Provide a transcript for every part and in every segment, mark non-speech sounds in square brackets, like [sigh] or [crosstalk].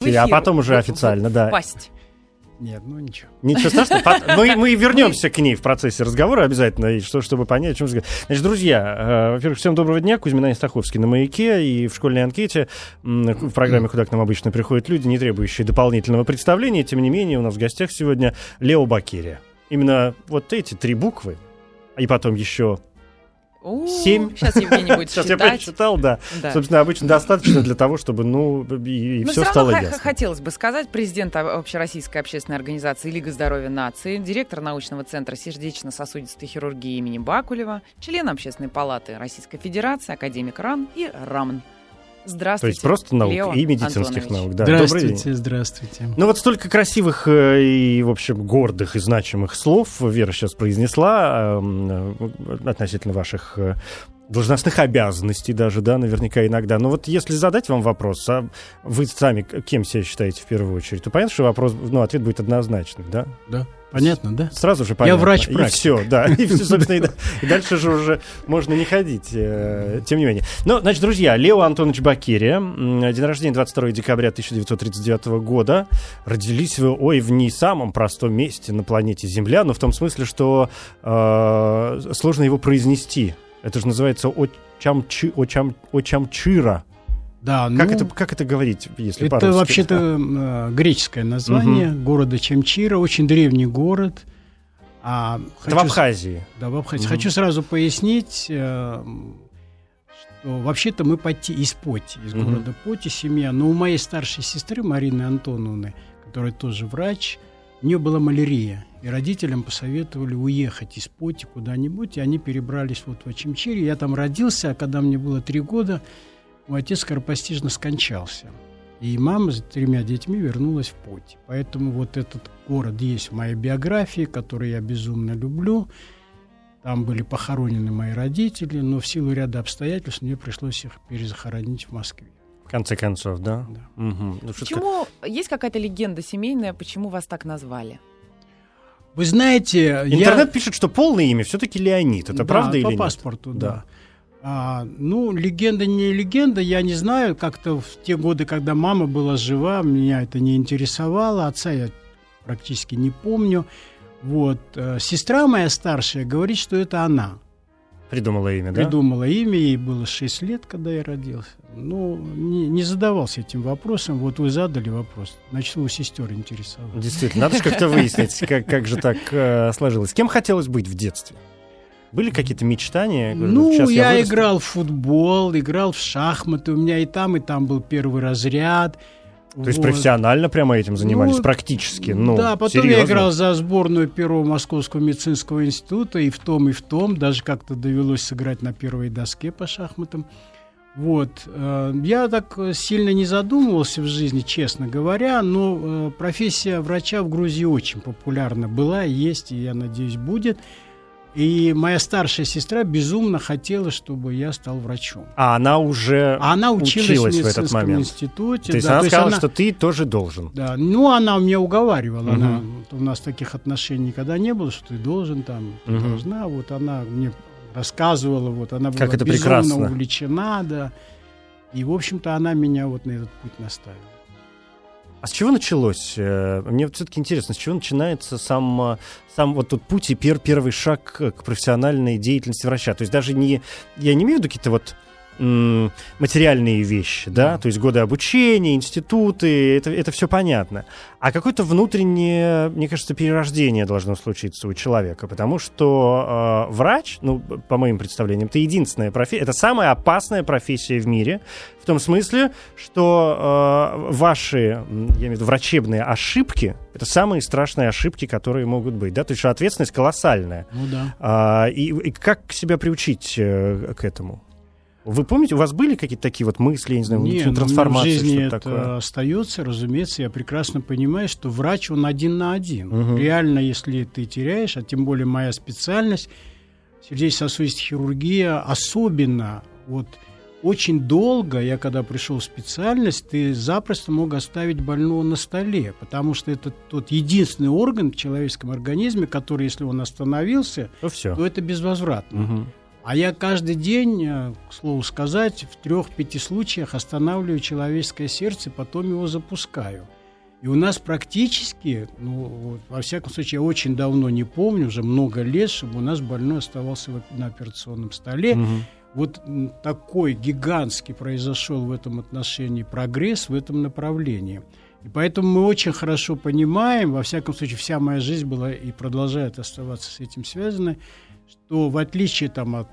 а потом уже официально, да. Пасть. Нет, ну ничего. Ничего страшного. Мы, [laughs] мы вернемся к ней в процессе разговора обязательно, что, чтобы понять, о чем разговор. Значит, друзья, э, во-первых, всем доброго дня. Кузьмина Стаховский на «Маяке» и в школьной анкете в программе «Куда к нам обычно приходят люди», не требующие дополнительного представления. Тем не менее, у нас в гостях сегодня Лео Бакерия. Именно вот эти три буквы, и потом еще Семь. Сейчас Евгений будет Сейчас я [laughs] прочитал, да. да. Собственно, обычно достаточно для того, чтобы, ну, и, и все стало ясно. хотелось бы сказать, президент Общероссийской общественной организации Лига здоровья нации, директор научного центра сердечно-сосудистой хирургии имени Бакулева, член Общественной палаты Российской Федерации, академик РАН и РАМН. Здравствуйте. То есть просто наук Лео и медицинских Антонович. наук. Да. Здравствуйте, здравствуйте. Ну вот столько красивых э, и, в общем, гордых и значимых слов Вера сейчас произнесла э, относительно ваших э, должностных обязанностей даже, да, наверняка иногда. Но вот если задать вам вопрос, а вы сами кем себя считаете в первую очередь, то понятно, что вопрос, ну, ответ будет однозначный, да? Да. Понятно, да? Сразу же понятно. Я врач И все, да. [laughs] И, все, собственно, и, и дальше же уже можно не ходить, э, тем не менее. Ну, значит, друзья, Лео Антонович Бакерия, день рождения 22 декабря 1939 года. Родились вы, ой, в не самом простом месте на планете Земля, но в том смысле, что э, сложно его произнести. Это же называется Очамчи, Очам, Очамчира. Да, как, ну, это, как это говорить, если Это вообще-то э, греческое название угу. города Чемчира, очень древний город. А, это хочу, в Абхазии. Да, в Абхазии. Угу. Хочу сразу пояснить, э, что вообще-то мы Поти, из Поти, из угу. города Поти, семья. Но у моей старшей сестры Марины Антоновны, которая тоже врач, у нее была малярия. И родителям посоветовали уехать из Поти куда-нибудь, и они перебрались вот в Чемчире. Я там родился, а когда мне было три года, мой отец скоропостижно скончался. И мама с тремя детьми вернулась в путь. Поэтому вот этот город есть в моей биографии, который я безумно люблю. Там были похоронены мои родители, но в силу ряда обстоятельств мне пришлось их перезахоронить в Москве. В конце концов, да? да. Угу. Ну, почему есть какая-то легенда семейная, почему вас так назвали? Вы знаете, интернет я... пишет, что полное имя все-таки Леонид. Это да, правда по или нет? по паспорту, да. да. А, ну, легенда не легенда, я не знаю. Как-то в те годы, когда мама была жива, меня это не интересовало. Отца я практически не помню. Вот. Э, сестра моя старшая говорит, что это она. Придумала имя, да? Придумала имя, ей было 6 лет, когда я родился. Ну, не, не задавался этим вопросом. Вот вы задали вопрос. Значит, у сестер интересовало. Действительно, надо же как-то выяснить, [laughs] как, как же так э, сложилось. Кем хотелось быть в детстве? Были какие-то мечтания? Ну, Сейчас я, я играл в футбол, играл в шахматы. У меня и там, и там был первый разряд. То вот. есть профессионально прямо этим занимались, ну, практически? Ну, да, потом серьезно? я играл за сборную первого Московского медицинского института, и в том, и в том. Даже как-то довелось сыграть на первой доске по шахматам. Вот. Э, я так сильно не задумывался в жизни, честно говоря, но э, профессия врача в Грузии очень популярна была, есть, и, я надеюсь, будет. И моя старшая сестра безумно хотела, чтобы я стал врачом. А она уже она училась, училась в, в этот момент. институте. То есть да, она то сказала, есть она, что ты тоже должен. Да, ну она меня уговаривала. Угу. Она, у нас таких отношений никогда не было, что ты должен там, ты угу. должна. Вот она мне рассказывала, вот она была как это безумно прекрасно. увлечена, да. И, в общем-то, она меня вот на этот путь наставила. А с чего началось? Э, мне все-таки интересно, с чего начинается сам, э, сам вот тот путь и пер, первый шаг к профессиональной деятельности врача? То есть даже не, я не имею в виду какие-то вот материальные вещи, да, то есть годы обучения, институты, это, это все понятно. А какое-то внутреннее, мне кажется, перерождение должно случиться у человека, потому что э, врач, ну, по моим представлениям, это единственная профессия, это самая опасная профессия в мире, в том смысле, что э, ваши, я имею в виду, врачебные ошибки, это самые страшные ошибки, которые могут быть, да, то есть ответственность колоссальная. Ну да. А, и, и как себя приучить э, к этому? Вы помните, у вас были какие-то такие вот мысли, я не знаю, Нет, трансформации? в жизни это такое? остается, разумеется, я прекрасно понимаю, что врач, он один на один. Угу. Реально, если ты теряешь, а тем более моя специальность, сердечно-сосудистая хирургия, особенно вот очень долго, я когда пришел в специальность, ты запросто мог оставить больного на столе, потому что это тот единственный орган в человеческом организме, который, если он остановился, то, все. то это безвозвратно. Угу. А я каждый день, э, к слову сказать, в трех-пяти случаях останавливаю человеческое сердце, потом его запускаю. И у нас практически, ну, во всяком случае, я очень давно не помню, уже много лет, чтобы у нас больной оставался на операционном столе. Угу. Вот такой гигантский произошел в этом отношении прогресс в этом направлении. И поэтому мы очень хорошо понимаем, во всяком случае, вся моя жизнь была и продолжает оставаться с этим связана, что в отличие там, от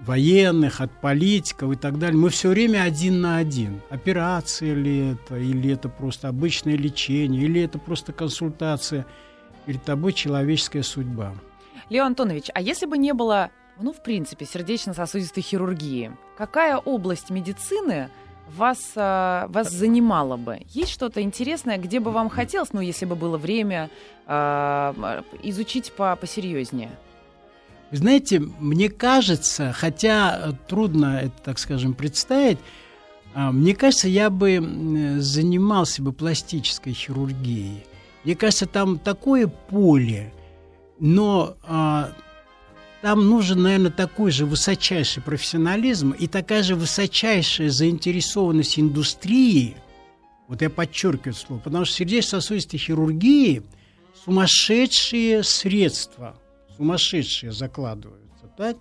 военных, от политиков и так далее, мы все время один на один. Операция ли это, или это просто обычное лечение, или это просто консультация. Перед тобой человеческая судьба. Лео Антонович, а если бы не было, ну, в принципе, сердечно-сосудистой хирургии, какая область медицины вас, а, вас занимала бы? Есть что-то интересное, где бы вам хотелось, ну, если бы было время, а, изучить по посерьезнее? Знаете, мне кажется, хотя э, трудно это, так скажем, представить, а, мне кажется, я бы занимался бы пластической хирургией. Мне кажется, там такое поле, но а, там нужен, наверное, такой же высочайший профессионализм и такая же высочайшая заинтересованность индустрии. Вот я подчеркиваю слово, потому что сердечно-сосудистой хирургии сумасшедшие средства – сумасшедшие закладываются, так?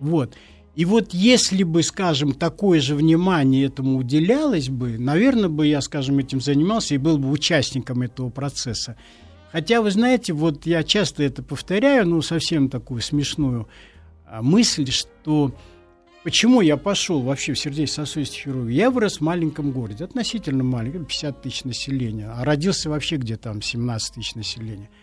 Вот. И вот если бы, скажем, такое же внимание этому уделялось бы, наверное, бы я, скажем, этим занимался и был бы участником этого процесса. Хотя, вы знаете, вот я часто это повторяю, ну, совсем такую смешную а, мысль, что почему я пошел вообще в сердечно-сосудистую хирургию? Я вырос в маленьком городе, относительно маленьком, 50 тысяч населения, а родился вообще где-то там 17 тысяч населения –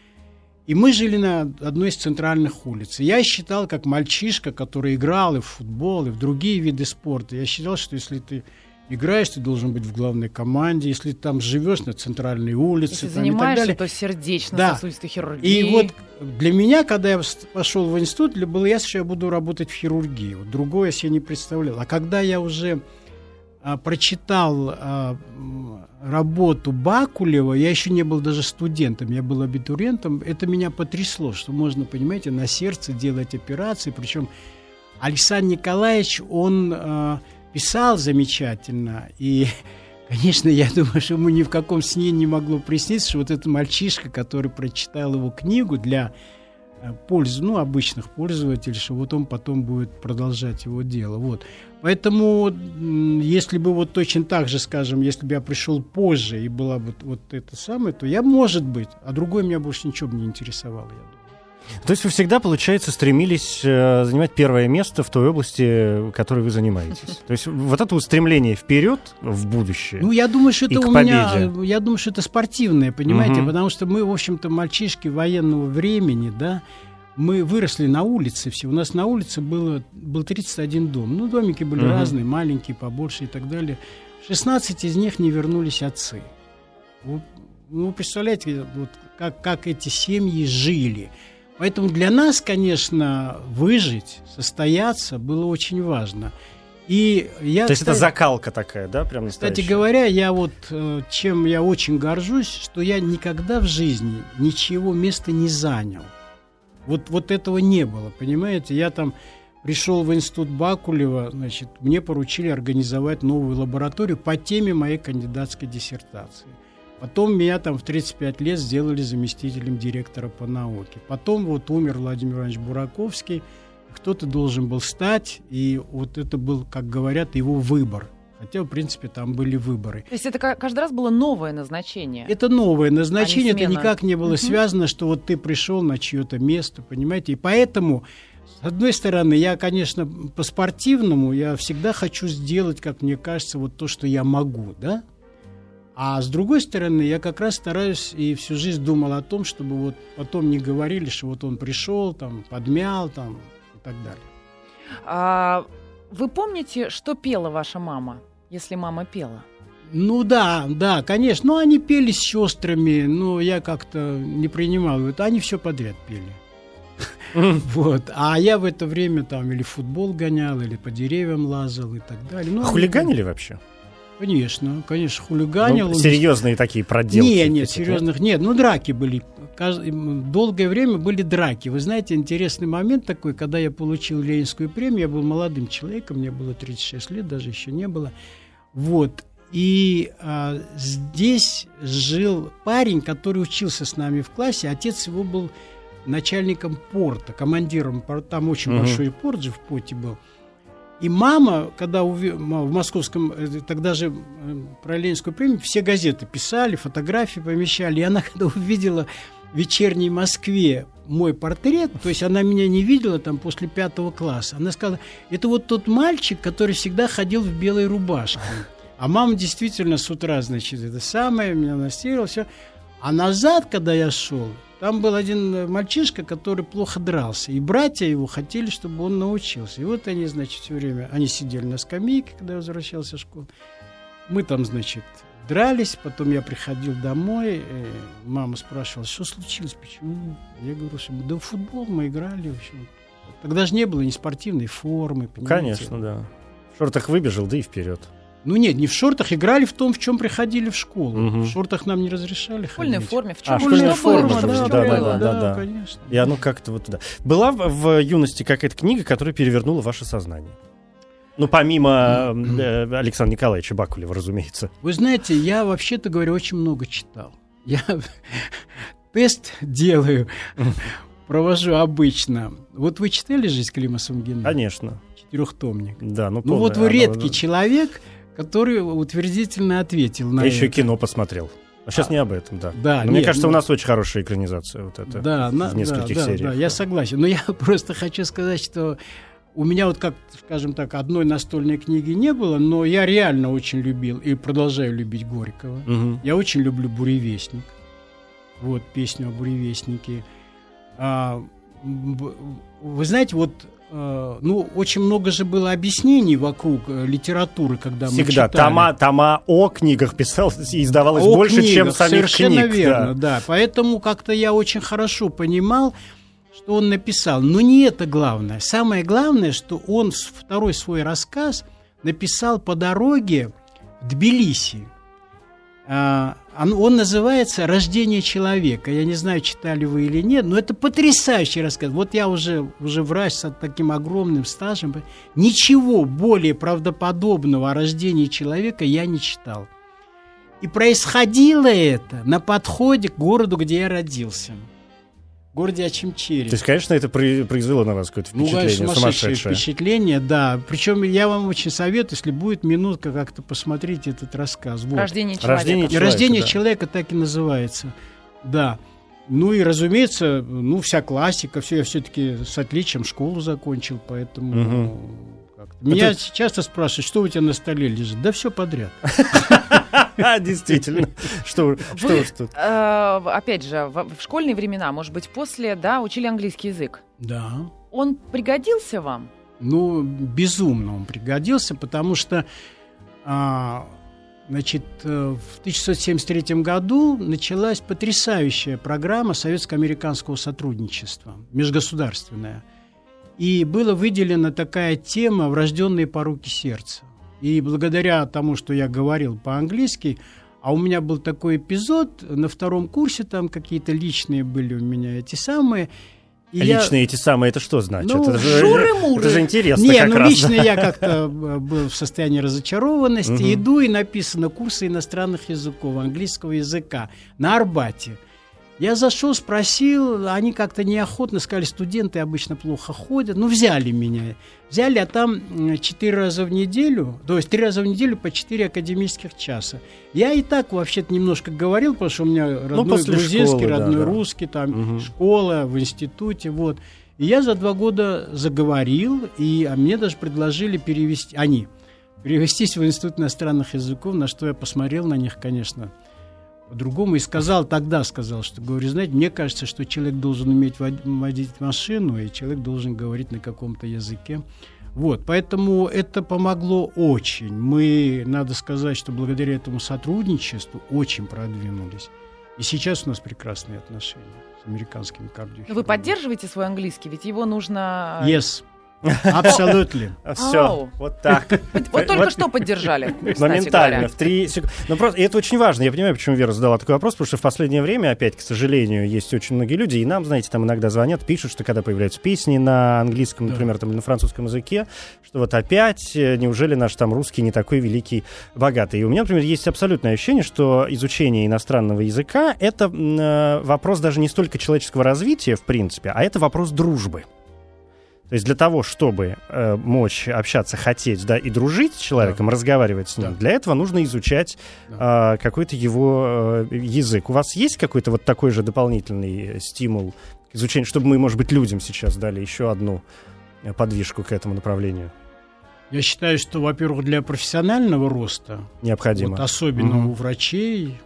и мы жили на одной из центральных улиц. И я считал, как мальчишка, который играл и в футбол, и в другие виды спорта, я считал, что если ты играешь, ты должен быть в главной команде, если ты там живешь на центральной улице. Если там, занимаешься, и так далее. то сердечно-сосудистой да. хирургией. И вот для меня, когда я пошел в институт, было ясно, что я буду работать в хирургии. Вот другое я себе не представлял. А когда я уже прочитал а, работу Бакулева, я еще не был даже студентом, я был абитуриентом, это меня потрясло, что можно, понимаете, на сердце делать операции, причем Александр Николаевич, он а, писал замечательно, и, [laughs] конечно, я думаю, что ему ни в каком сне не могло присниться, что вот этот мальчишка, который прочитал его книгу для пользу, ну, обычных пользователей, что вот он потом будет продолжать его дело. Вот. Поэтому, если бы вот точно так же, скажем, если бы я пришел позже и была бы вот это самое, то я, может быть, а другой меня больше ничего бы не интересовало, я думаю. То есть вы всегда, получается, стремились э, занимать первое место в той области, которой вы занимаетесь. [laughs] То есть вот это устремление вперед в будущее. Ну, я думаю, что это у меня, я думаю, что это спортивное, понимаете, угу. потому что мы, в общем-то, мальчишки военного времени, да, мы выросли на улице все. У нас на улице было, был 31 дом. Ну, домики были угу. разные, маленькие, побольше и так далее. 16 из них не вернулись отцы. Вот, ну, представляете, вот как, как эти семьи жили. Поэтому для нас, конечно, выжить, состояться было очень важно. И я, То есть кстати, это закалка такая, да, прям настоящая? Кстати говоря, я вот э, чем я очень горжусь, что я никогда в жизни ничего места не занял. Вот, вот этого не было, понимаете? Я там пришел в институт Бакулева, значит, мне поручили организовать новую лабораторию по теме моей кандидатской диссертации. Потом меня там в 35 лет сделали заместителем директора по науке. Потом вот умер Владимир Иванович Бураковский. Кто-то должен был стать, и вот это был, как говорят, его выбор. Хотя, в принципе, там были выборы. То есть это каждый раз было новое назначение? Это новое назначение, а это никак не было угу. связано, что вот ты пришел на чье-то место, понимаете? И поэтому, с одной стороны, я, конечно, по-спортивному, я всегда хочу сделать, как мне кажется, вот то, что я могу, да? А с другой стороны, я как раз стараюсь и всю жизнь думал о том, чтобы вот потом не говорили, что вот он пришел, там, подмял, там, и так далее. А, вы помните, что пела ваша мама, если мама пела? Ну да, да, конечно. Ну, они пели с сестрами, но я как-то не принимал это. Они все подряд пели. [laughs] Вот. А я в это время там или футбол гонял, или по деревьям лазал и так далее. Ну, Хулиганили вообще? Конечно, конечно, хулиганил. Ну, серьезные такие проделки? Нет, нет, серьезных нет. Ну, драки были, долгое время были драки. Вы знаете, интересный момент такой, когда я получил Ленинскую премию, я был молодым человеком, мне было 36 лет, даже еще не было. Вот. И а, здесь жил парень, который учился с нами в классе. Отец его был начальником порта, командиром порта. Там очень угу. большой порт же в поте был. И мама, когда уви... в московском, э, тогда же про Ленинскую премию, все газеты писали, фотографии помещали. И она, когда увидела вечерней Москве мой портрет, то есть она меня не видела там после пятого класса, она сказала, это вот тот мальчик, который всегда ходил в белой рубашке. А мама действительно с утра, значит, это самое, меня настирила, все. А назад, когда я шел, там был один мальчишка, который плохо дрался. И братья его хотели, чтобы он научился. И вот они, значит, все время, они сидели на скамейке, когда я возвращался в школу. Мы там, значит, дрались, потом я приходил домой, э, мама спрашивала, что случилось, почему? Я говорю, что да в футбол мы играли, в общем. Тогда же не было ни спортивной формы, понимаете? Конечно, да. В шортах выбежал, да и вперед. Ну нет, не в шортах, играли в том, в чем приходили в школу. Угу. В шортах нам не разрешали В школьной форме, в чем? А, в школьной форме, да, да, да, да, да, да, конечно. И оно как-то вот туда. Была в юности какая-то книга, которая перевернула ваше сознание? Ну, помимо э, Александра Николаевича Бакулева, разумеется. Вы знаете, я вообще-то говорю, очень много читал. Я [laughs] тест делаю, [laughs] провожу обычно. Вот вы читали «Жизнь Клима Самгина»? Конечно. Четырехтомник. Да, ну, ну вот вы редкий человек, который утвердительно ответил на Я это. еще кино посмотрел. А сейчас а, не об этом, да. Да. Но нет, мне кажется, ну, у нас очень хорошая экранизация вот это. Да, в нескольких да, сериях. Да, я согласен. Но я [laughs] просто хочу сказать, что у меня вот как, скажем так, одной настольной книги не было, но я реально очень любил и продолжаю любить Горького. Угу. Я очень люблю «Буревестник». Вот песню о «Буревестнике». А, вы знаете, вот Э, ну, очень много же было объяснений вокруг э, литературы, когда Всегда. мы читали. Тома, тома о книгах писалось и издавалось о больше, книгах, чем самих совершенно книг. верно, да. да. Поэтому как-то я очень хорошо понимал, что он написал. Но не это главное. Самое главное, что он второй свой рассказ написал по дороге в Тбилиси. А, он, называется «Рождение человека». Я не знаю, читали вы или нет, но это потрясающий рассказ. Вот я уже, уже врач с таким огромным стажем. Ничего более правдоподобного о рождении человека я не читал. И происходило это на подходе к городу, где я родился – городе Ачимчире. То есть, конечно, это произвело на вас какое-то впечатление, ну, конечно, сумасшедшее. впечатление, да. Причем я вам очень советую, если будет минутка, как-то посмотреть этот рассказ. Вот. Рождение человека. Рождение человека, Рождение да. человека так и называется. Да. Ну и, разумеется, ну, вся классика, все, я все-таки с отличием школу закончил, поэтому... Угу. Меня Это... часто спрашивают, что у тебя на столе лежит? Да все подряд. [laughs] [laughs] Действительно. [laughs] Что, что, что? Э, опять же, в школьные времена, может быть, после, да, учили английский язык. Да. Он пригодился вам? Ну, безумно он пригодился, потому что а, Значит, э, в 1973 году началась потрясающая программа советско-американского сотрудничества, межгосударственная. И была выделена такая тема «Врожденные поруки сердца». И благодаря тому, что я говорил по-английски, а у меня был такой эпизод на втором курсе, там какие-то личные были у меня эти самые. И личные я... эти самые, это что значит? Ну, это, же, это же интересно Не, ну раз. лично я как-то э, был в состоянии разочарованности. Иду и написано курсы иностранных языков, английского языка на Арбате. Я зашел, спросил, они как-то неохотно сказали, студенты обычно плохо ходят. Ну, взяли меня. Взяли, а там четыре раза в неделю, то есть три раза в неделю по четыре академических часа. Я и так вообще-то немножко говорил, потому что у меня ну, родной ну, грузинский, школы, родной да, русский, там угу. школа в институте, вот. И я за два года заговорил, и а мне даже предложили перевести, они, перевестись в Институт иностранных языков, на что я посмотрел на них, конечно, по-другому. И сказал, тогда сказал, что, говорю, знаете, мне кажется, что человек должен уметь водить машину, и человек должен говорить на каком-то языке. Вот, поэтому это помогло очень. Мы, надо сказать, что благодаря этому сотрудничеству очень продвинулись. И сейчас у нас прекрасные отношения с американскими кардиохирургами. Вы поддерживаете свой английский? Ведь его нужно... Yes. [laughs] Абсолютно. Все, вот так. [laughs] Вот только что поддержали. [laughs] Моментально, в три секунды. Ну, просто, и это очень важно. Я понимаю, почему Вера задала такой вопрос, потому что в последнее время, опять, к сожалению, есть очень многие люди, и нам, знаете, там иногда звонят, пишут, что когда появляются песни на английском, например, там, на французском языке, что вот опять, э, неужели наш там русский не такой великий, богатый. И у меня, например, есть абсолютное ощущение, что изучение иностранного языка — это э, вопрос даже не столько человеческого развития, в принципе, а это вопрос дружбы. То есть для того, чтобы э, мочь общаться, хотеть, да, и дружить с человеком, разговаривать с ним, Да. для этого нужно изучать э, какой-то его э, язык. У вас есть какой-то вот такой же дополнительный э, стимул к изучению, чтобы мы, может быть, людям сейчас дали еще одну э, подвижку к этому направлению? Я считаю, что, во-первых, для профессионального роста, Необходимо. вот особенно Мгм. у врачей,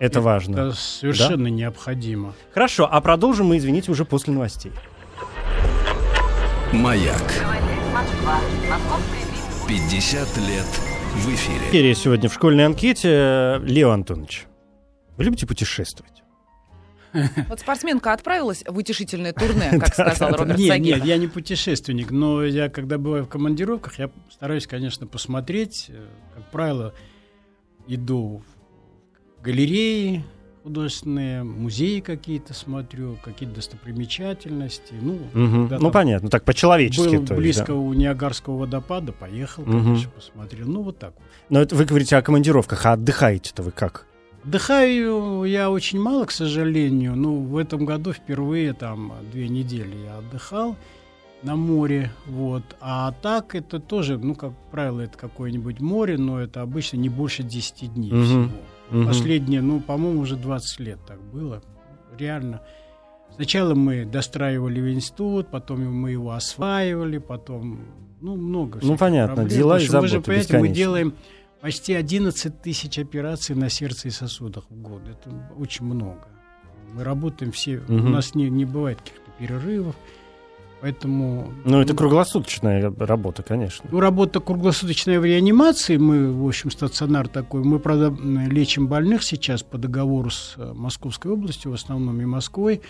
это важно. это совершенно необходимо. Хорошо, а продолжим мы, извините, уже после новостей. Маяк. 50 лет в эфире. Сегодня в школьной анкете. Лео Антонович, вы любите путешествовать? [laughs] Вот спортсменка отправилась в утешительное турне, [laughs] как сказал Роберт Нет, нет, я не путешественник, но я, когда бываю в командировках, я стараюсь, конечно, посмотреть. Э, Как правило, иду в галереи художественные, музеи какие-то смотрю, какие-то достопримечательности. Ну, когда Ну, понятно, так по-человечески. был близко да. у Ниагарского водопада, поехал, конечно, посмотрел. Ну, вот так вот. Но это вы говорите о командировках, а отдыхаете-то вы как? Отдыхаю я очень мало, к сожалению. Ну, в этом году впервые там две недели я отдыхал на море, вот. А так это тоже, ну, как правило, это какое-нибудь море, но это обычно не больше 10 дней Мгм. всего. Мгм. Последние, ну, по-моему, уже 20 лет так было. Реально. Сначала мы достраивали институт, потом мы его осваивали, потом, ну, много Ну, понятно, проблем. дела и что Вы же заботы понимаете, мы бесконечные. делаем почти 11 тысяч операций на сердце и сосудах в год. Это очень много. Мы работаем все, у Мгм. нас не, не бывает каких-то перерывов, поэтому... Ну, это круглосуточная работа, конечно. Ну, работа круглосуточная в реанимации. Мы, в общем, стационар такой. Мы, правда, лечим больных сейчас по договору с э, Московской областью, в основном и Москвой,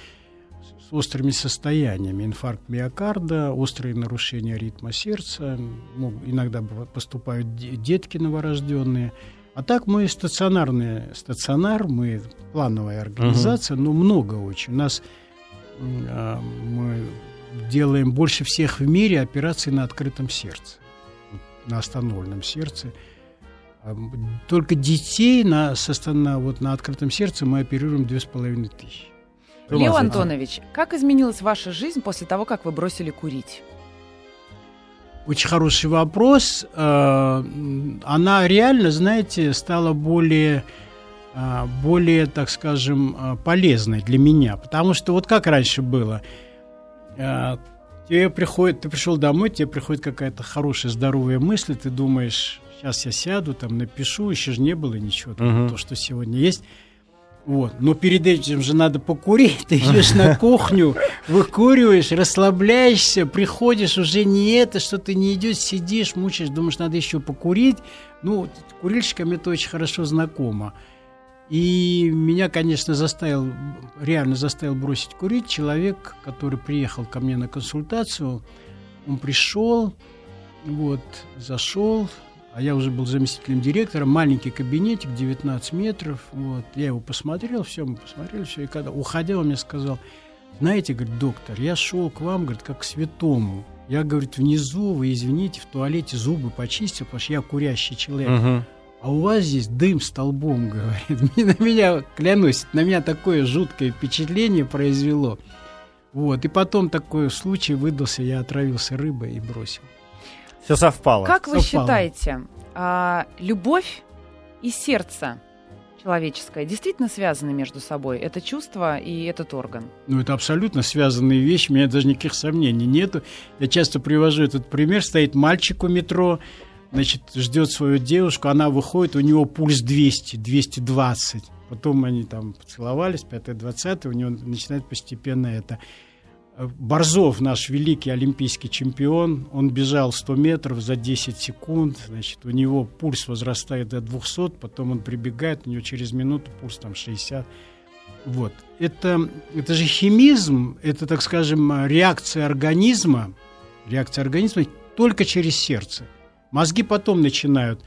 с острыми состояниями. Инфаркт миокарда, острые нарушения ритма сердца. Ну, иногда поступают де- детки новорожденные. А так мы стационарный стационар, мы плановая организация, но много очень. У нас а, мы делаем больше всех в мире операций на открытом сердце, на остановленном сердце. А, Только детей на, со на- вот, на открытом сердце мы оперируем две с половиной тысячи. Сойти. Антонович, как изменилась ваша жизнь после того, как вы бросили курить? Очень хороший вопрос. М, Она реально, знаете, стала более, э, более, так скажем, э, полезной для меня. Потому что вот как раньше было. Э, Тебе приходит, ты пришел домой, тебе приходит какая-то хорошая, здоровая мысль, ты думаешь, сейчас я сяду, там напишу, еще же не было ничего, там, Мгм. то, что сегодня есть. Вот. Но перед этим же надо покурить. Ты идешь на [laughs] кухню, выкуриваешь, расслабляешься, приходишь, уже не это, что ты не идешь, сидишь, мучаешь, думаешь, надо еще покурить. Ну, курильщикам это очень хорошо знакомо. И меня, конечно, заставил, реально заставил бросить курить человек, который приехал ко мне на консультацию. Он пришел, вот, зашел, а я уже был заместителем директора, маленький кабинетик, 19 метров, вот, я его посмотрел, все, мы посмотрели, все, и когда, уходя, он мне сказал, знаете, говорит, доктор, я шел к вам, говорит, как к святому. Я, говорит, внизу, вы извините, в туалете зубы почистил, потому что я курящий человек. Мгм. А у вас здесь дым столбом, [laughs] говорит. На меня, клянусь, на меня такое жуткое впечатление произвело. Вот. И потом такой случай выдался, я отравился рыбой и бросил. Все совпало. Как вы совпало. считаете, а, любовь и сердце человеческое действительно связаны между собой? Это чувство и этот орган? Ну, это абсолютно связанные вещи, у меня даже никаких сомнений нету. Я часто привожу этот пример. Стоит мальчик у метро, значит, ждет свою девушку, она выходит, у него пульс 200, 220. Потом они там поцеловались, 5-20, у него начинает постепенно это. Борзов, наш великий олимпийский чемпион, он бежал 100 метров за 10 секунд, значит, у него пульс возрастает до 200, потом он прибегает, у него через минуту пульс там 60. Вот. Это, это же химизм, это, так скажем, реакция организма, реакция организма только через сердце. Мозги потом начинают,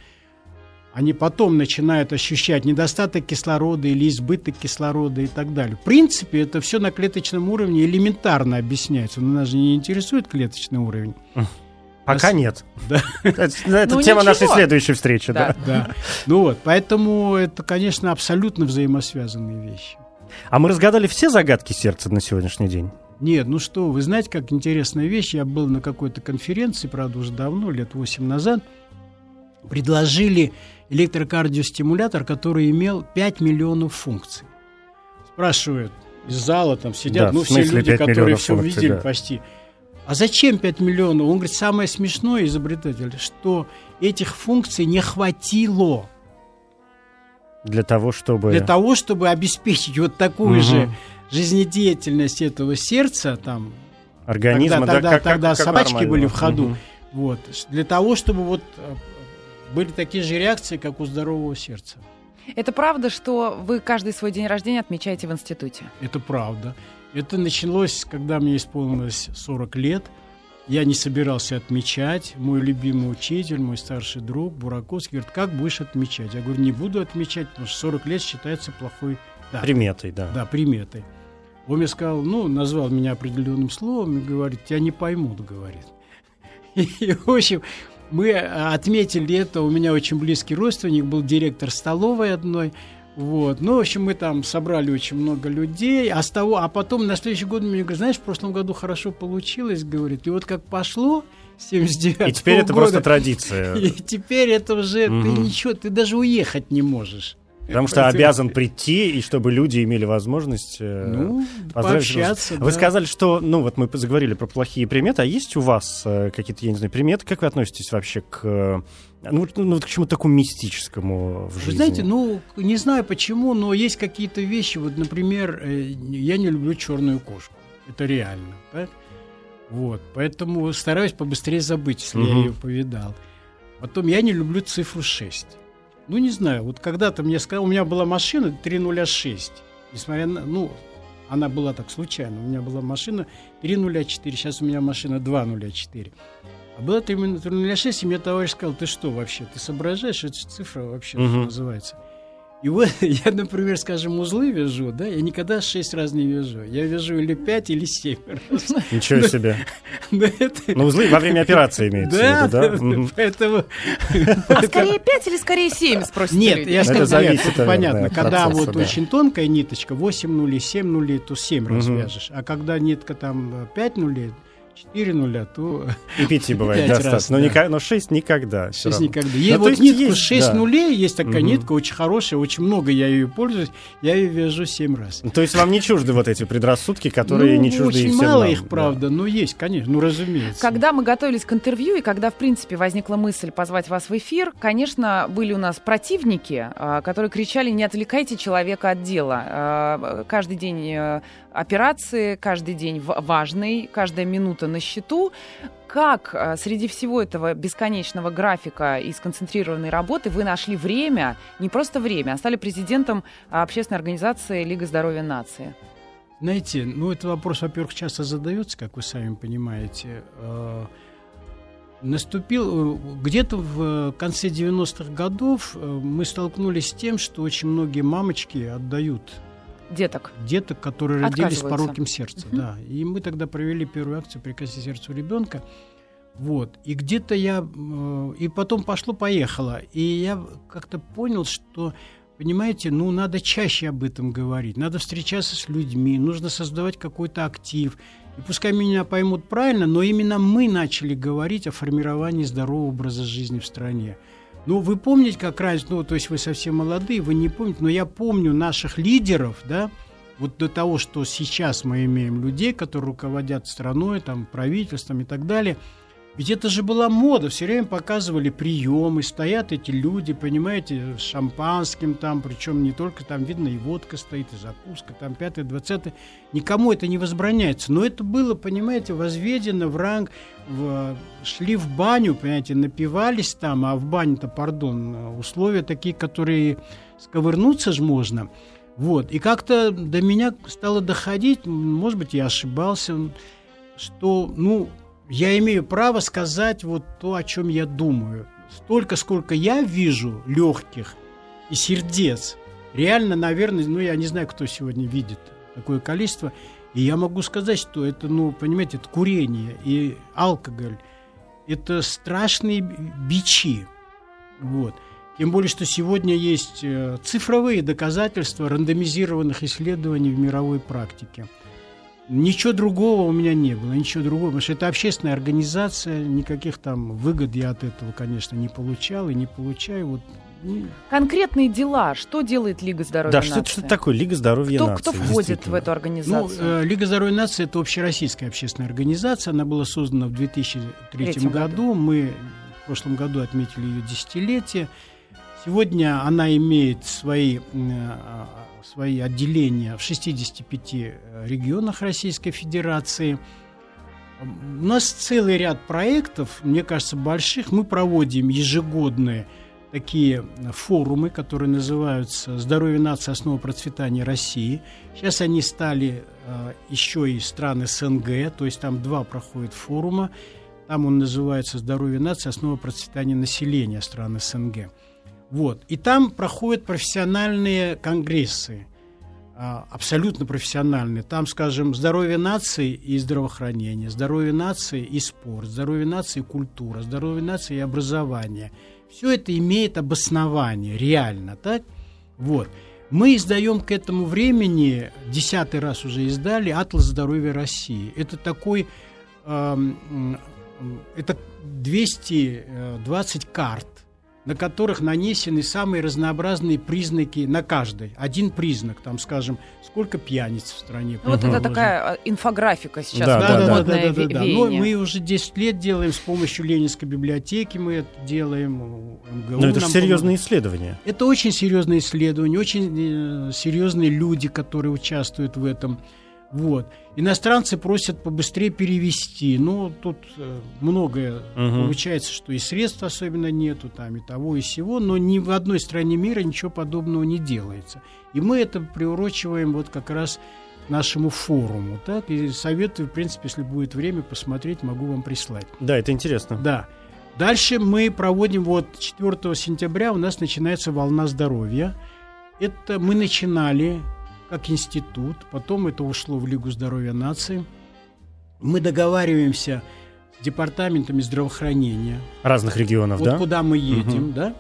они потом начинают ощущать недостаток кислорода или избыток кислорода и так далее. В принципе, это все на клеточном уровне элементарно объясняется, но нас же не интересует клеточный уровень. Пока Нас- нет. Да. [laughs] Это, это Ну, тема нашей ничего. следующей встречи, да. Да. Да. Ну вот, поэтому это, конечно, абсолютно взаимосвязанные вещи. А мы разгадали все загадки сердца на сегодняшний день? Нет, ну что, вы знаете, как интересная вещь. Я был на какой-то конференции, правда, уже давно, лет 8 назад. Предложили электрокардиостимулятор, который имел 5 миллионов функций. Спрашивают из зала, там сидят, Да, ну, все люди, 5 которые все функций, увидели да. почти. А зачем 5 миллионов? Он говорит, самое смешное, изобретатель, что этих функций не хватило Для того, чтобы... для того, чтобы обеспечить вот такую Мгм. же жизнедеятельность этого сердца, там, Организма, Тогда- да, тогда- как, как- тогда как собачки нормально. были в ходу. Мгм. вот, для того, чтобы вот э, были такие же реакции, как у здорового сердца. Это правда, что вы каждый свой день рождения отмечаете в институте? Это правда. Это началось, когда мне исполнилось 40 лет. Я не собирался отмечать. Мой любимый учитель, мой старший друг Бураковский говорит, как будешь отмечать? Я говорю, не буду отмечать, потому что 40 лет считается плохой датой. Приметой, да. Да, приметой. Он мне сказал, ну, назвал меня определенным словом и говорит, тебя не поймут, говорит. [laughs] И, в общем, мы отметили это. У меня очень близкий родственник был директор столовой одной. Вот. Ну, в общем, мы там собрали очень много людей. А, с того, а потом на следующий год мне говорят, знаешь, в прошлом году хорошо получилось, говорит. И вот как пошло с 79 И теперь это года, просто традиция. [laughs] И теперь это уже, ты Мгм. ничего, ты даже уехать не можешь. Потому что обязан прийти, и чтобы люди имели возможность... э, Ну, пообщаться. Вы да. сказали, что, ну вот мы заговорили про плохие приметы, а есть у вас э, какие-то, я не знаю, приметы? Как вы относитесь вообще к, э, ну, ну, к чему-то такому мистическому в жизни? Вы знаете, ну, не знаю почему, но есть какие-то вещи. Вот, например, я не люблю черную кошку. Это реально, так? Вот, поэтому стараюсь побыстрее забыть, если я Мгм. ее повидал. Потом я не люблю цифру 6. Ну, не знаю, вот когда-то мне сказал, у меня была машина 306. Несмотря на, ну, она была так случайно. У меня была машина 304, сейчас у меня машина 204. А было 306, и мне товарищ сказал, ты что вообще, ты соображаешь, это же цифра вообще Мгм. называется. И вот [laughs] я, например, скажем, узлы вяжу, да, я никогда 6 раз не вяжу. Я вяжу или 5, или 7 [laughs] раз. Ничего себе. [laughs] Но это- Ну, узлы во время операции имеется в Да, виду, да? Поэтому... А скорее 5 или скорее 7, спросите Нет, люди? я Это скажу, зависит, нет, это понятно. Когда процесса, вот да. очень тонкая ниточка, 8 нулей, 7 нулей, то 7 раз вяжешь. А когда нитка там 5 нулей, 4 нуля, то И пяти бывает Пять раз, достаточно. Но, да. ника- но шесть никогда. всё 6 равно. никогда. Ну, Есть то вот есть нитку есть, 6 да. нулей, есть такая Мгм. нитка, очень хорошая, очень много я ее пользуюсь, я ее вяжу 7 раз. Ну, То есть вам не чужды вот эти предрассудки, которые ну, не чужды и очень всем мало нам, их, да. правда, но есть, конечно, ну разумеется. Когда мы готовились к интервью и когда, в принципе, возникла мысль позвать вас в эфир, конечно, были у нас противники, а, которые кричали «не отвлекайте человека от дела». А, Каждый день э, операции, каждый день важный, каждая минута на счету. Как а, среди всего этого бесконечного графика и сконцентрированной работы вы нашли время, не просто время, а стали президентом а, общественной организации Лига здоровья нации? Знаете, ну, этот вопрос, во-первых, часто задается, как вы сами понимаете. Э, Наступил э, где-то в конце 90-х годов э, мы столкнулись с тем, что очень многие мамочки отдают Деток. деток, которые родились с пороком сердца. Мгм. Да. И мы тогда провели первую акцию «Прикоснись сердцу ребенка». Вот. И где-то я... э, И потом пошло-поехало. И я как-то понял, что, понимаете, ну, надо чаще об этом говорить. Надо встречаться с людьми, нужно создавать какой-то актив. И пускай меня поймут правильно, но именно мы начали говорить о формировании здорового образа жизни в стране. Ну, вы помните, как раньше, ну, то есть вы совсем молодые, вы не помните, но я помню наших лидеров, да, вот до того, что сейчас мы имеем людей, которые руководят страной, там, правительством и так далее. Ведь это же была мода, все время показывали приемы, стоят эти люди, понимаете, с шампанским там, причем не только там видно и водка стоит, и закуска, там пятое, двадцатое. Никому это не возбраняется. Но это было, понимаете, возведено в ранг, в- шли в баню, понимаете, напивались там, а в бане-то, пардон, условия такие, которые сковырнуться же можно. Вот. И как-то до меня стало доходить, может быть, я ошибался, что, ну, я имею право сказать вот то, о чем я думаю. Столько, сколько я вижу легких и сердец, реально, наверное, ну, я не знаю, кто сегодня видит такое количество, и я могу сказать, что это, ну, понимаете, это курение и алкоголь, это страшные бичи, вот. Тем более, что сегодня есть э, цифровые доказательства рандомизированных исследований в мировой практике. Ничего другого у меня не было, ничего другого, потому что это общественная организация, никаких там выгод я от этого, конечно, не получал и не получаю. Вот Конкретные дела. Что делает Лига здоровья да, нации? Да, что, что такое Лига здоровья кто, нации? Кто входит в эту организацию? Ну, э, Лига здоровья нации – это общероссийская общественная организация. Она была создана в 2003 году. году. Мы в прошлом году отметили ее десятилетие. Сегодня она имеет свои, э, свои отделения в 65 регионах Российской Федерации. У нас целый ряд проектов, мне кажется, больших. Мы проводим ежегодные такие форумы, которые называются «Здоровье нации. Основа процветания России». Сейчас они стали э, еще и стран СНГ, то есть там два проходят форума. Там он называется «Здоровье нации. Основа процветания населения стран СНГ». Вот. И там проходят профессиональные конгрессы, э, абсолютно профессиональные. Там, скажем, здоровье нации и здравоохранение, здоровье нации и спорт, здоровье нации и культура, здоровье нации и образование – все это имеет обоснование, реально, так? Вот. Мы издаем к этому времени, десятый раз уже издали, «Атлас здоровья России». Это такой, э, это 220 карт на которых нанесены самые разнообразные признаки на каждой. Один признак, там, скажем, сколько пьяниц в стране. Ну, вот это такая а, инфографика сейчас. Да, да, да, да, да, да, да. Но мы уже 10 лет делаем с помощью Ленинской библиотеки, мы это делаем. МГУ Но это же серьезные исследования. Это очень серьезные исследования, очень э, серьезные люди, которые участвуют в этом. Вот. Иностранцы просят побыстрее перевести. Ну, тут э, многое угу. получается, что и средств особенно нету, там, и того, и всего, но ни в одной стране мира ничего подобного не делается. И мы это приурочиваем вот как раз к нашему форуму. Так? И советую, в принципе, если будет время, посмотреть, могу вам прислать. Да, это интересно. Да. Дальше мы проводим, вот 4 сентября у нас начинается волна здоровья. Это мы начинали как институт, потом это ушло в Лигу здоровья нации. Мы договариваемся с департаментами здравоохранения. Разных регионов, вот да? куда мы едем, угу. да?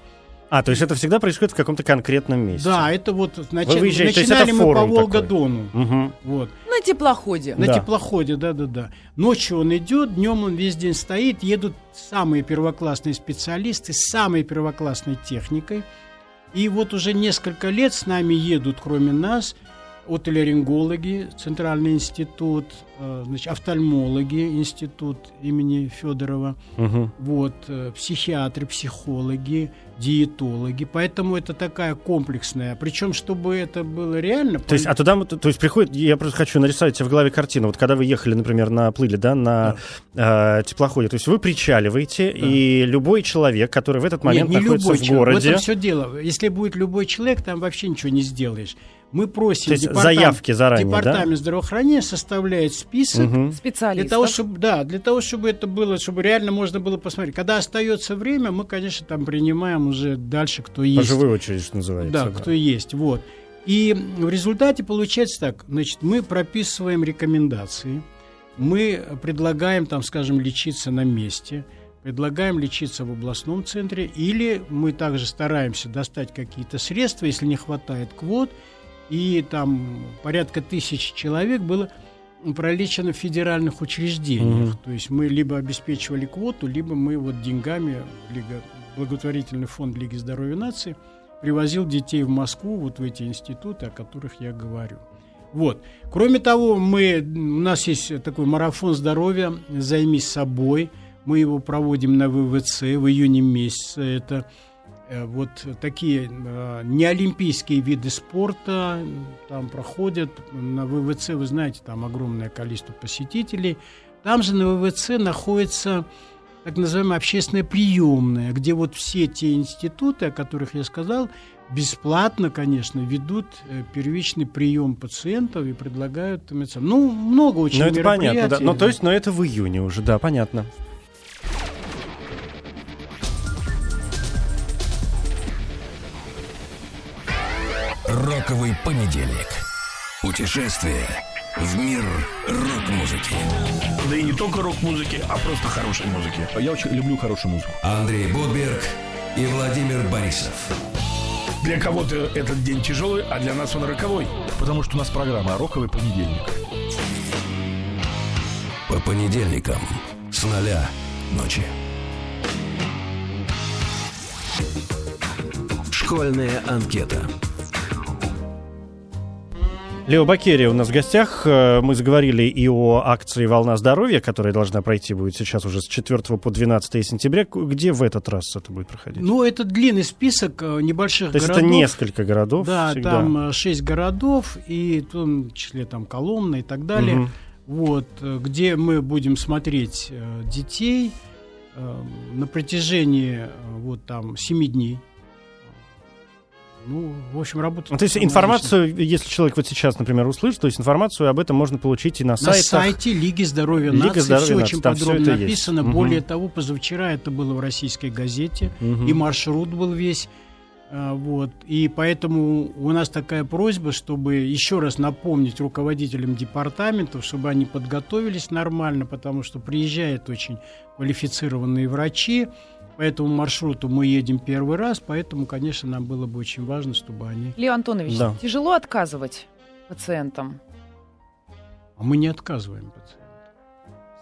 А, то есть это всегда происходит в каком-то конкретном месте? Да, это вот нач... начинали мы по Волгодону. Угу. Вот. На теплоходе. На да. теплоходе, да-да-да. Ночью он идет, днем он весь день стоит, едут самые первоклассные специалисты с самой первоклассной техникой. И вот уже несколько лет с нами едут, кроме нас, отоларингологи, Центральный институт, э, значит, офтальмологи, институт имени Федорова, угу. вот, э, психиатры, психологи, диетологи. Поэтому это такая комплексная. Причем, чтобы это было реально... То есть, а туда, то есть приходит, я просто хочу нарисовать себе в голове картину. Вот когда вы ехали, например, на плыли, да, на да. Э, теплоходе, то есть вы причаливаете, да. и любой человек, который в этот момент Нет, не находится любой в городе... В этом все дело. Если будет любой человек, там вообще ничего не сделаешь. Мы просим То есть департамент, заявки заранее, департамент да? здравоохранения составляет список угу. специалистов. Для того, чтобы, да, для того, чтобы это было, чтобы реально можно было посмотреть. Когда остается время, мы, конечно, там принимаем уже дальше, кто есть. По живой очереди, что называется. Да, да, кто есть. Вот. И в результате получается так, значит, мы прописываем рекомендации, мы предлагаем, там, скажем, лечиться на месте, предлагаем лечиться в областном центре, или мы также стараемся достать какие-то средства, если не хватает квот, и там порядка тысяч человек было пролечено в федеральных учреждениях. Mm-hmm. То есть мы либо обеспечивали квоту, либо мы вот деньгами, Лига, благотворительный фонд Лиги здоровья нации привозил детей в Москву, вот в эти институты, о которых я говорю. Вот. Кроме того, мы, у нас есть такой марафон здоровья «Займись собой». Мы его проводим на ВВЦ в июне месяце. Это вот такие э, неолимпийские виды спорта там проходят. На ВВЦ, вы знаете, там огромное количество посетителей. Там же на ВВЦ находится так называемая общественная приемная, где вот все те институты, о которых я сказал, бесплатно, конечно, ведут э, первичный прием пациентов и предлагают. Ну, много очень Ну, это понятно, да. Ну, то есть, но это в июне уже, да, понятно. Роковый понедельник. Путешествие в мир рок-музыки. Да и не только рок-музыки, а просто хорошей музыки. Я очень люблю хорошую музыку. Андрей Будберг и Владимир Борисов. Для кого-то этот день тяжелый, а для нас он роковой. Потому что у нас программа «Роковый понедельник». По понедельникам с нуля ночи. Школьная анкета. Лео Бакерия у нас в гостях. Э, Мы заговорили и о акции «Волна здоровья», которая должна пройти будет сейчас уже с 4 по 12 сентября. Где в этот раз это будет проходить? Ну, это длинный список э, небольших То есть городов. это несколько городов Да, всегда. там э, шесть городов, и в том числе там Коломна и так далее. Мгм. Вот, э, где мы будем смотреть э, детей э, на протяжении э, вот там семи дней. Ну, в общем, работа. Ну, то есть информацию, если человек вот сейчас, например, услышит, то есть информацию об этом можно получить и на, обычная. На сайтах. сайте Лиги здоровья Лига нации здоровья все нации, очень там подробно есть. написано. Мгм. Более того, позавчера это было в российской газете, Мгм. и маршрут был весь. А, Вот. И поэтому у нас такая просьба, чтобы еще раз напомнить руководителям департаментов, чтобы они подготовились нормально, потому что приезжают очень квалифицированные врачи. По этому маршруту мы едем первый раз, поэтому, конечно, нам было бы очень важно, чтобы они... Лео Антонович, Да. тяжело отказывать пациентам? А мы не отказываем пациентам.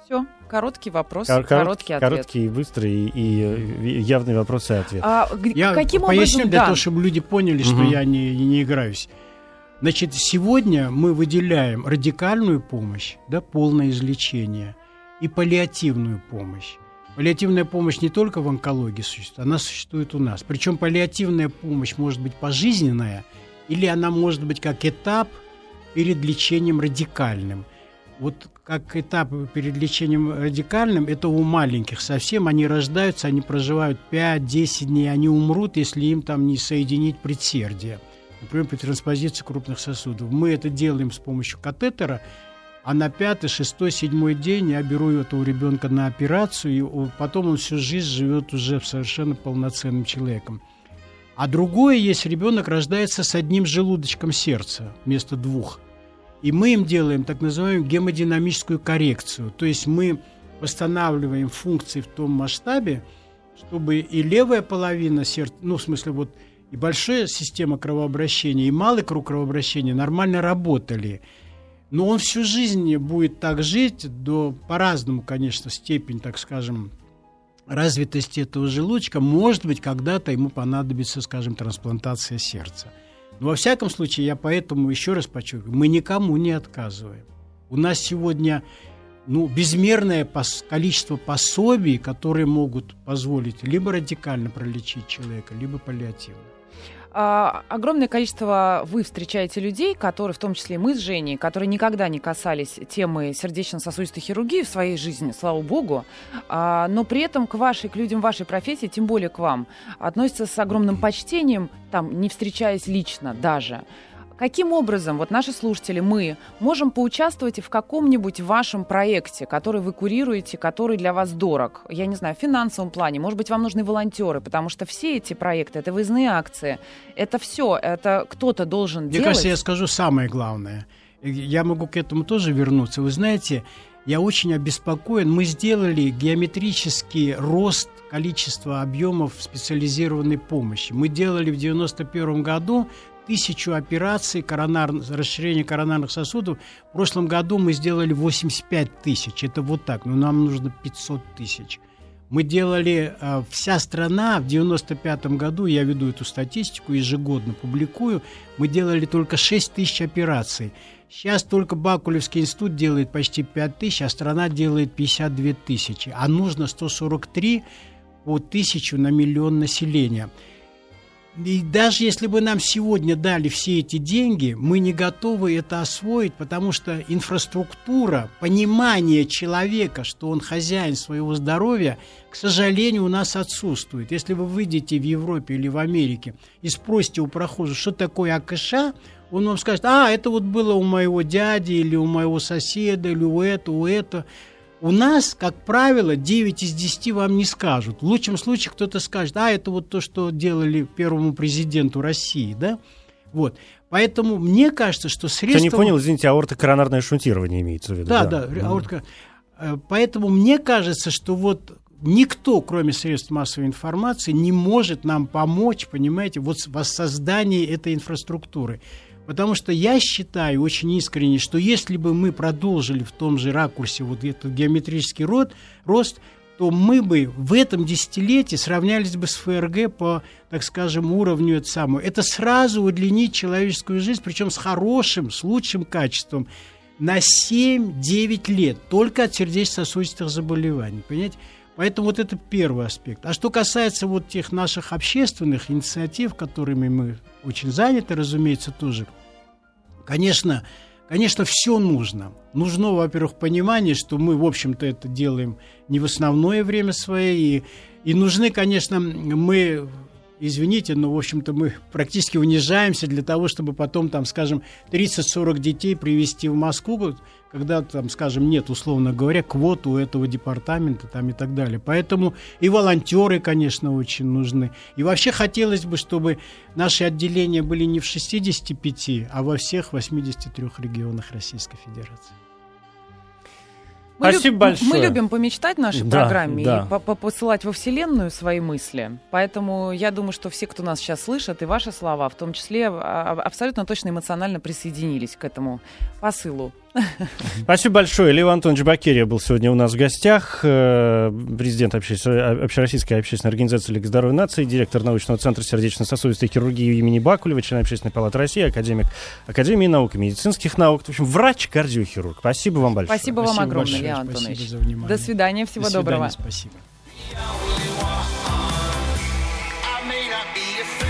Все, короткий вопрос, Кор- короткий ответ. Короткий, быстрый и, и явный вопрос и ответ. А Я каким поясню образом... для да. того, чтобы люди поняли, что Мгм. я не, не играюсь. Значит, сегодня мы выделяем радикальную помощь, да, полное излечение, и паллиативную помощь. Паллиативная помощь не только в онкологии существует, она существует у нас. Причем паллиативная помощь может быть пожизненная, или она может быть как этап перед лечением радикальным. Вот как этап перед лечением радикальным, это у маленьких совсем, они рождаются, они проживают 5-10 дней, они умрут, если им там не соединить предсердие, например, при транспозиции крупных сосудов. Мы это делаем с помощью катетера, а на пятый, шестой, седьмой день я беру этого ребенка на операцию, и потом он всю жизнь живет уже совершенно полноценным человеком. А другое есть, ребенок рождается с одним желудочком сердца вместо двух. И мы им делаем так называемую гемодинамическую коррекцию. То есть мы восстанавливаем функции в том масштабе, чтобы и левая половина сердца, ну, в смысле, вот и большая система кровообращения, и малый круг кровообращения нормально работали. Но он всю жизнь будет так жить, до по-разному, конечно, степень, так скажем, развитости этого желудочка. Может быть, когда-то ему понадобится, скажем, трансплантация сердца. Но во всяком случае, я поэтому еще раз подчеркиваю, мы никому не отказываем. У нас сегодня ну, безмерное пос- количество пособий, которые могут позволить либо радикально пролечить человека, либо паллиативно. А, огромное количество вы встречаете людей, которые, в том числе мы с Женей, которые никогда не касались темы сердечно-сосудистой хирургии в своей жизни, слава богу, А, но при этом к вашей, к людям вашей профессии, тем более к вам, относятся с огромным почтением, там, не встречаясь лично даже. Каким образом, вот наши слушатели, мы можем поучаствовать в каком-нибудь вашем проекте, который вы курируете, который для вас дорог? Я не знаю, в финансовом плане, может быть, вам нужны волонтеры, потому что все эти проекты, это выездные акции, это все, это кто-то должен Мне делать. кажется, я скажу самое главное. Я могу к этому тоже вернуться. Вы знаете, я очень обеспокоен. Мы сделали геометрический рост количества объемов специализированной помощи. Мы делали в 91 году тысячу операций коронар... расширения коронарных сосудов. В прошлом году мы сделали 85 тысяч. Это вот так. Но нам нужно 500 тысяч. Мы делали, э, вся страна в 95 году, я веду эту статистику, ежегодно публикую, мы делали только 6 тысяч операций. Сейчас только Бакулевский институт делает почти 5 тысяч, а страна делает 52 тысячи. А нужно 143 по тысячу на миллион населения. И даже если бы нам сегодня дали все эти деньги, мы не готовы это освоить, потому что инфраструктура, понимание человека, что он хозяин своего здоровья, к сожалению, у нас отсутствует. Если вы выйдете в Европе или в Америке и спросите у прохожего, что такое АКШ, он вам скажет, а, это вот было у моего дяди или у моего соседа, или у этого, у этого. У нас, как правило, 9 из 10 вам не скажут. В лучшем случае кто-то скажет, а это вот то, что делали первому президенту России, да? Вот. Поэтому мне кажется, что средства... Кто не понял, извините, аортокоронарное шунтирование имеется в виду. Да, да, да аортика. Э, поэтому мне кажется, что вот никто, кроме средств массовой информации, не может нам помочь, понимаете, вот в воссоздании этой инфраструктуры. Потому что я считаю очень искренне, что если бы мы продолжили в том же ракурсе вот этот геометрический род, рост, то мы бы в этом десятилетии сравнялись бы с ФРГ по, так скажем, уровню это самое. Это сразу удлинить человеческую жизнь, причем с хорошим, с лучшим качеством, на 7-9 лет, только от сердечно-сосудистых заболеваний. Понимаете? Поэтому вот это первый аспект. А что касается вот тех наших общественных инициатив, которыми мы очень заняты, разумеется, тоже – Конечно, конечно, все нужно. Нужно, во-первых, понимание, что мы, в общем-то, это делаем не в основное время свое, и, и нужны, конечно, мы извините, но, в общем-то, мы практически унижаемся для того, чтобы потом, там, скажем, 30-40 детей привести в Москву, когда, там, скажем, нет, условно говоря, квоту у этого департамента там, и так далее. Поэтому и волонтеры, конечно, очень нужны. И вообще хотелось бы, чтобы наши отделения были не в 65, а во всех 83 регионах Российской Федерации. Мы Спасибо люб... большое. Мы любим помечтать в нашей да, программе да. и посылать во Вселенную свои мысли. Поэтому я думаю, что все, кто нас сейчас слышит, и ваши слова, в том числе, а, абсолютно точно эмоционально присоединились к этому посылу. Спасибо большое. Лев Антонович Бакерия был сегодня у нас в гостях. Э, президент Общероссийской общественной организации Лига здоровья нации, директор научного центра сердечно-сосудистой хирургии имени Бакулева, член Общественной палаты России, академик Академии наук и медицинских наук. В общем, врач-кардиохирург. Спасибо вам большое. Спасибо вам огромное, Лев Антонович. До свидания, всего До свидания, доброго. Спасибо.